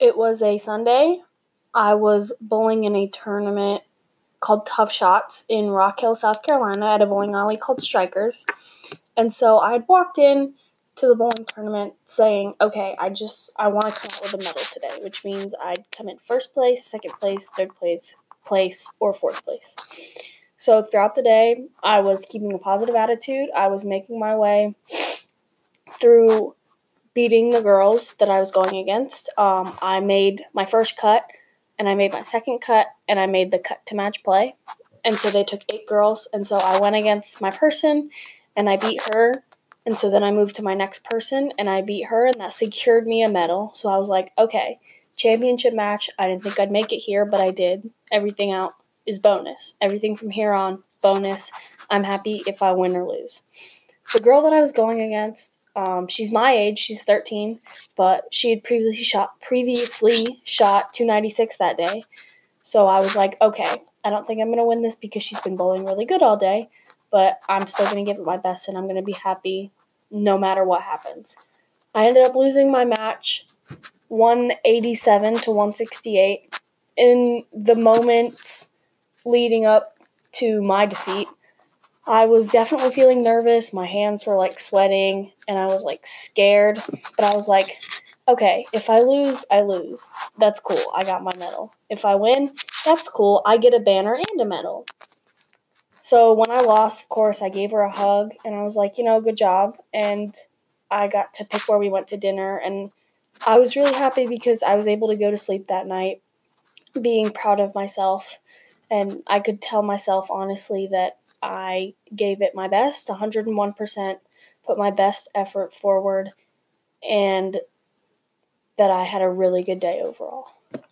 It was a Sunday. I was bowling in a tournament called Tough Shots in Rock Hill, South Carolina, at a bowling alley called Strikers. And so I'd walked in to the bowling tournament saying, okay, I just I want to come out with a medal today, which means I'd come in first place, second place, third place, place, or fourth place. So throughout the day, I was keeping a positive attitude. I was making my way through beating the girls that I was going against. Um, I made my first cut, and I made my second cut, and I made the cut to match play. And so they took eight girls, and so I went against my person, and I beat her. And so then I moved to my next person, and I beat her, and that secured me a medal. So I was like, okay, championship match. I didn't think I'd make it here, but I did. Everything out is bonus. Everything from here on, bonus. I'm happy if I win or lose. The girl that I was going against, um, she's my age. She's 13, but she had previously shot previously shot 296 that day. So I was like, okay, I don't think I'm gonna win this because she's been bowling really good all day, but I'm still gonna give it my best and I'm gonna be happy no matter what happens. I ended up losing my match 187 to 168. In the moments leading up to my defeat, I was definitely feeling nervous. My hands were like sweating and I was like scared. But I was like, okay, if I lose, I lose. That's cool. I got my medal. If I win, that's cool. I get a banner and a medal. So when I lost, of course, I gave her a hug and I was like, you know, good job. And I got to pick where we went to dinner. And I was really happy because I was able to go to sleep that night being proud of myself. And I could tell myself honestly that I gave it my best, 101%, put my best effort forward, and that I had a really good day overall.